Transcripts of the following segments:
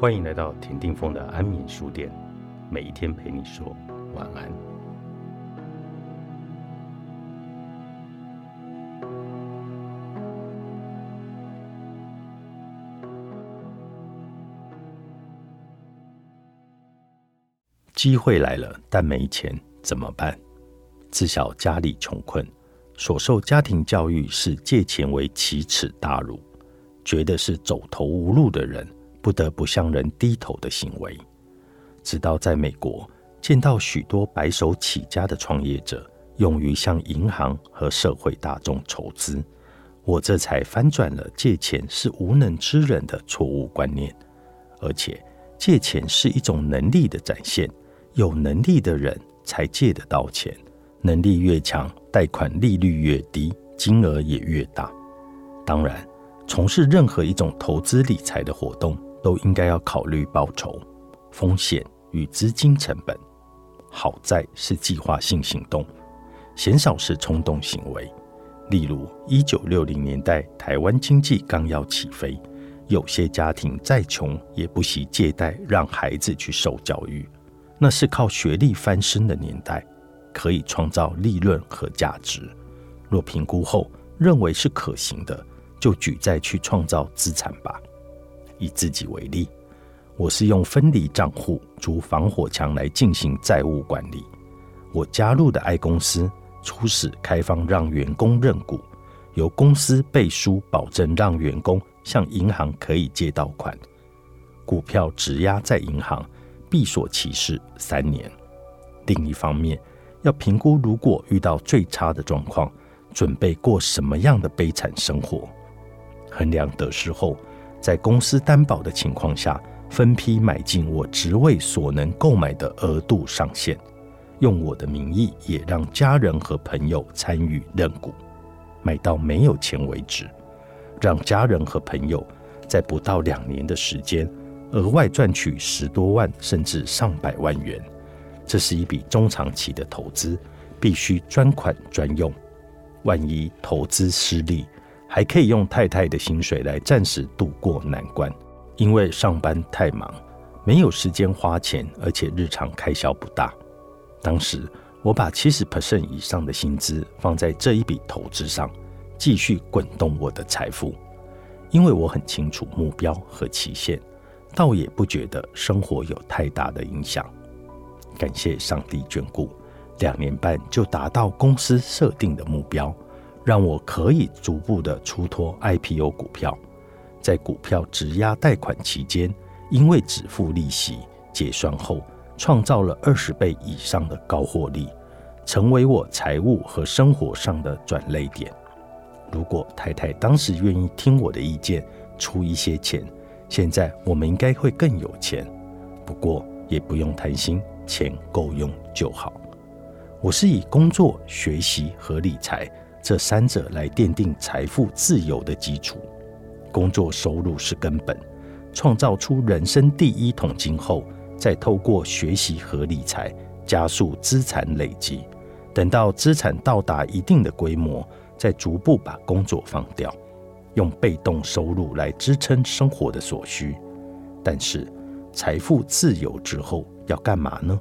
欢迎来到田定峰的安眠书店，每一天陪你说晚安。机会来了，但没钱怎么办？自小家里穷困，所受家庭教育是借钱为奇耻大辱，觉得是走投无路的人。不得不向人低头的行为，直到在美国见到许多白手起家的创业者勇于向银行和社会大众筹资，我这才翻转了借钱是无能之人的错误观念，而且借钱是一种能力的展现，有能力的人才借得到钱，能力越强，贷款利率越低，金额也越大。当然，从事任何一种投资理财的活动。都应该要考虑报酬、风险与资金成本。好在是计划性行动，鲜少是冲动行为。例如，一九六零年代台湾经济刚要起飞，有些家庭再穷也不惜借贷让孩子去受教育，那是靠学历翻身的年代，可以创造利润和价值。若评估后认为是可行的，就举债去创造资产吧。以自己为例，我是用分离账户、租防火墙来进行债务管理。我加入的 I 公司初始开放让员工认股，由公司背书保证让员工向银行可以借到款。股票质押在银行，闭锁期是三年。另一方面，要评估如果遇到最差的状况，准备过什么样的悲惨生活。衡量得失后。在公司担保的情况下，分批买进我职位所能购买的额度上限，用我的名义也让家人和朋友参与认股，买到没有钱为止，让家人和朋友在不到两年的时间额外赚取十多万甚至上百万元。这是一笔中长期的投资，必须专款专用，万一投资失利。还可以用太太的薪水来暂时度过难关，因为上班太忙，没有时间花钱，而且日常开销不大。当时我把七十 percent 以上的薪资放在这一笔投资上，继续滚动我的财富，因为我很清楚目标和期限，倒也不觉得生活有太大的影响。感谢上帝眷顾，两年半就达到公司设定的目标。让我可以逐步的出脱 IPO 股票，在股票质押贷款期间，因为只付利息，结算后创造了二十倍以上的高获利，成为我财务和生活上的转泪点。如果太太当时愿意听我的意见，出一些钱，现在我们应该会更有钱。不过也不用贪心，钱够用就好。我是以工作、学习和理财。这三者来奠定财富自由的基础。工作收入是根本，创造出人生第一桶金后，再透过学习和理财加速资产累积。等到资产到达一定的规模，再逐步把工作放掉，用被动收入来支撑生活的所需。但是，财富自由之后要干嘛呢？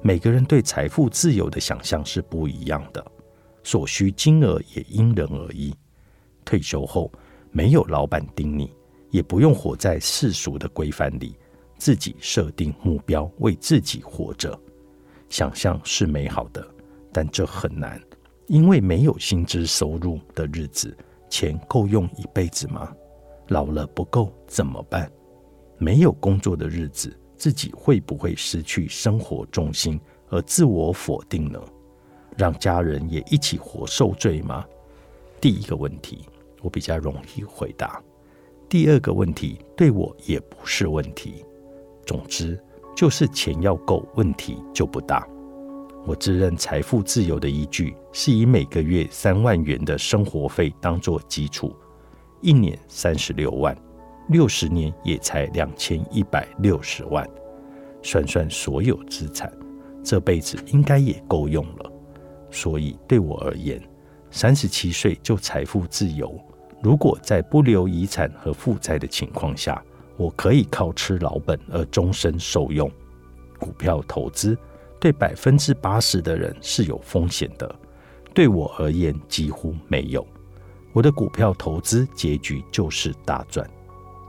每个人对财富自由的想象是不一样的。所需金额也因人而异。退休后没有老板盯你，也不用活在世俗的规范里，自己设定目标，为自己活着。想象是美好的，但这很难，因为没有薪资收入的日子，钱够用一辈子吗？老了不够怎么办？没有工作的日子，自己会不会失去生活重心而自我否定呢？让家人也一起活受罪吗？第一个问题我比较容易回答，第二个问题对我也不是问题。总之就是钱要够，问题就不大。我自认财富自由的依据是以每个月三万元的生活费当做基础，一年三十六万，六十年也才两千一百六十万，算算所有资产，这辈子应该也够用了。所以对我而言，三十七岁就财富自由。如果在不留遗产和负债的情况下，我可以靠吃老本而终身受用。股票投资对百分之八十的人是有风险的，对我而言几乎没有。我的股票投资结局就是大赚。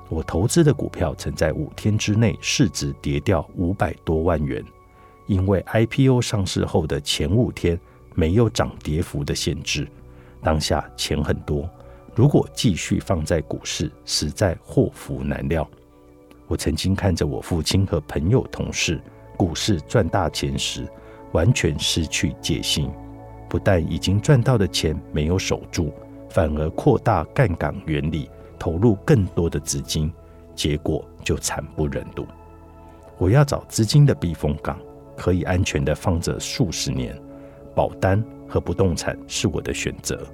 我投资的股票曾在五天之内市值跌掉五百多万元，因为 IPO 上市后的前五天没有涨跌幅的限制，当下钱很多，如果继续放在股市，实在祸福难料。我曾经看着我父亲和朋友同事股市赚大钱时，完全失去戒心，不但已经赚到的钱没有守住，反而扩大杠杆原理。投入更多的资金，结果就惨不忍睹。我要找资金的避风港，可以安全的放着数十年。保单和不动产是我的选择。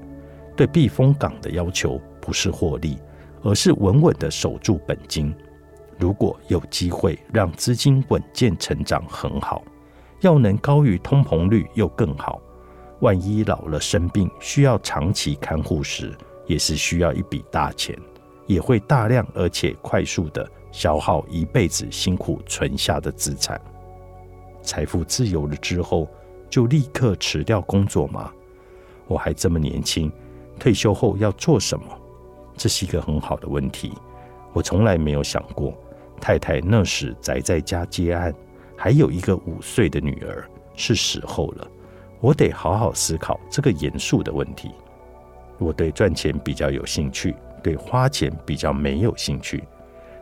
对避风港的要求不是获利，而是稳稳的守住本金。如果有机会让资金稳健成长，很好；要能高于通膨率又更好。万一老了生病需要长期看护时，也是需要一笔大钱。也会大量而且快速的消耗一辈子辛苦存下的资产。财富自由了之后，就立刻辞掉工作吗？我还这么年轻，退休后要做什么？这是一个很好的问题。我从来没有想过。太太那时宅在家接案，还有一个五岁的女儿，是时候了。我得好好思考这个严肃的问题。我对赚钱比较有兴趣。对花钱比较没有兴趣，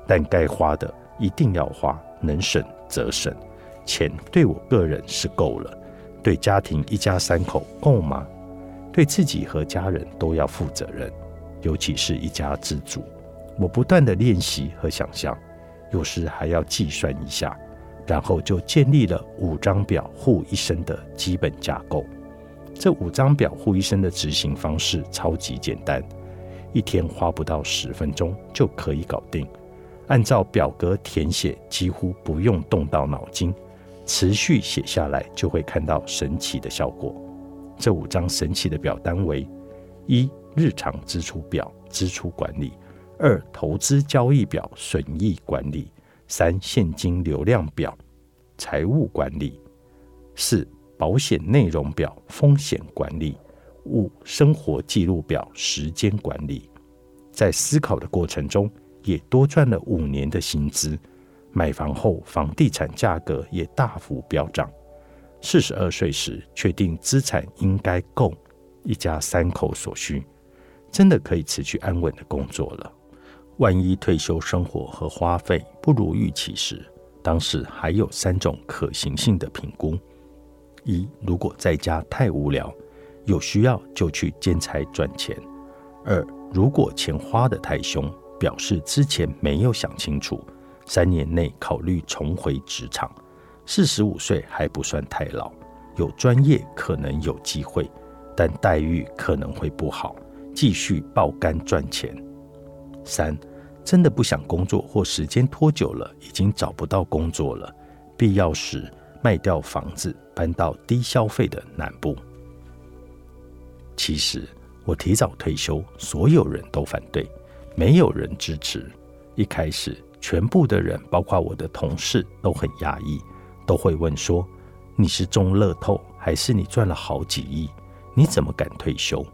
但该花的一定要花，能省则省。钱对我个人是够了，对家庭一家三口够吗？对自己和家人都要负责任，尤其是一家之主。我不断的练习和想象，有时还要计算一下，然后就建立了五张表护一生的基本架构。这五张表护一生的执行方式超级简单。一天花不到十分钟就可以搞定，按照表格填写，几乎不用动到脑筋，持续写下来就会看到神奇的效果。这五张神奇的表单为：一、日常支出表支出管理；二、投资交易表损益管理；三、现金流量表财务管理；四、保险内容表风险管理。五生活记录表时间管理，在思考的过程中也多赚了五年的薪资。买房后，房地产价格也大幅飙涨。四十二岁时，确定资产应该够一家三口所需，真的可以持续安稳的工作了。万一退休生活和花费不如预期时，当时还有三种可行性的评估：一，如果在家太无聊。有需要就去兼差赚钱。二，如果钱花得太凶，表示之前没有想清楚，三年内考虑重回职场。四十五岁还不算太老，有专业可能有机会，但待遇可能会不好，继续爆肝赚钱。三，真的不想工作或时间拖久了，已经找不到工作了，必要时卖掉房子，搬到低消费的南部。其实我提早退休，所有人都反对，没有人支持。一开始，全部的人，包括我的同事，都很压抑，都会问说：“你是中乐透，还是你赚了好几亿？你怎么敢退休？”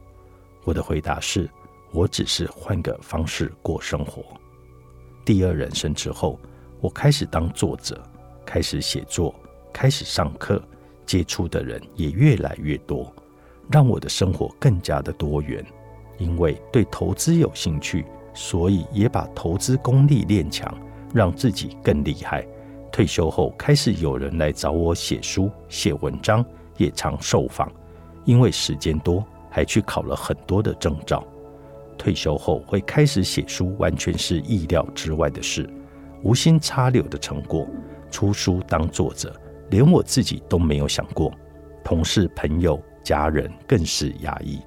我的回答是：我只是换个方式过生活。第二人生之后，我开始当作者，开始写作，开始上课，接触的人也越来越多。让我的生活更加的多元，因为对投资有兴趣，所以也把投资功力练强，让自己更厉害。退休后开始有人来找我写书、写文章，也常受访。因为时间多，还去考了很多的证照。退休后会开始写书，完全是意料之外的事，无心插柳的成果。出书当作者，连我自己都没有想过。同事朋友。家人更是压抑。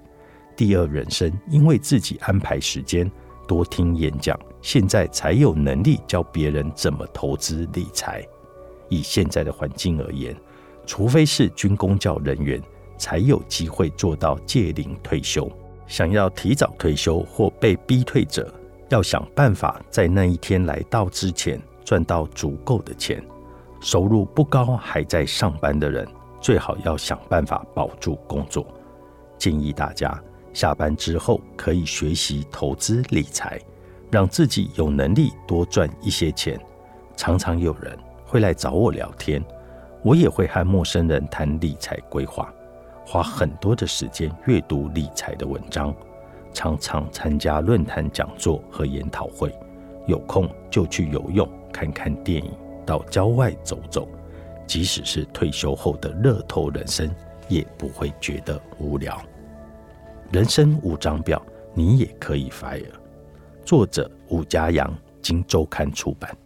第二人生，因为自己安排时间多听演讲，现在才有能力教别人怎么投资理财。以现在的环境而言，除非是军工教人员，才有机会做到届龄退休。想要提早退休或被逼退者，要想办法在那一天来到之前赚到足够的钱。收入不高还在上班的人，最好要想办法保住工作。建议大家下班之后可以学习投资理财，让自己有能力多赚一些钱。常常有人会来找我聊天，我也会和陌生人谈理财规划，花很多的时间阅读理财的文章，常常参加论坛讲座和研讨会，有空就去游泳、看看电影，到郊外走走。即使是退休后的乐透人生，也不会觉得无聊。人生五张表，你也可以 fire。作者：吴家阳，经周刊出版。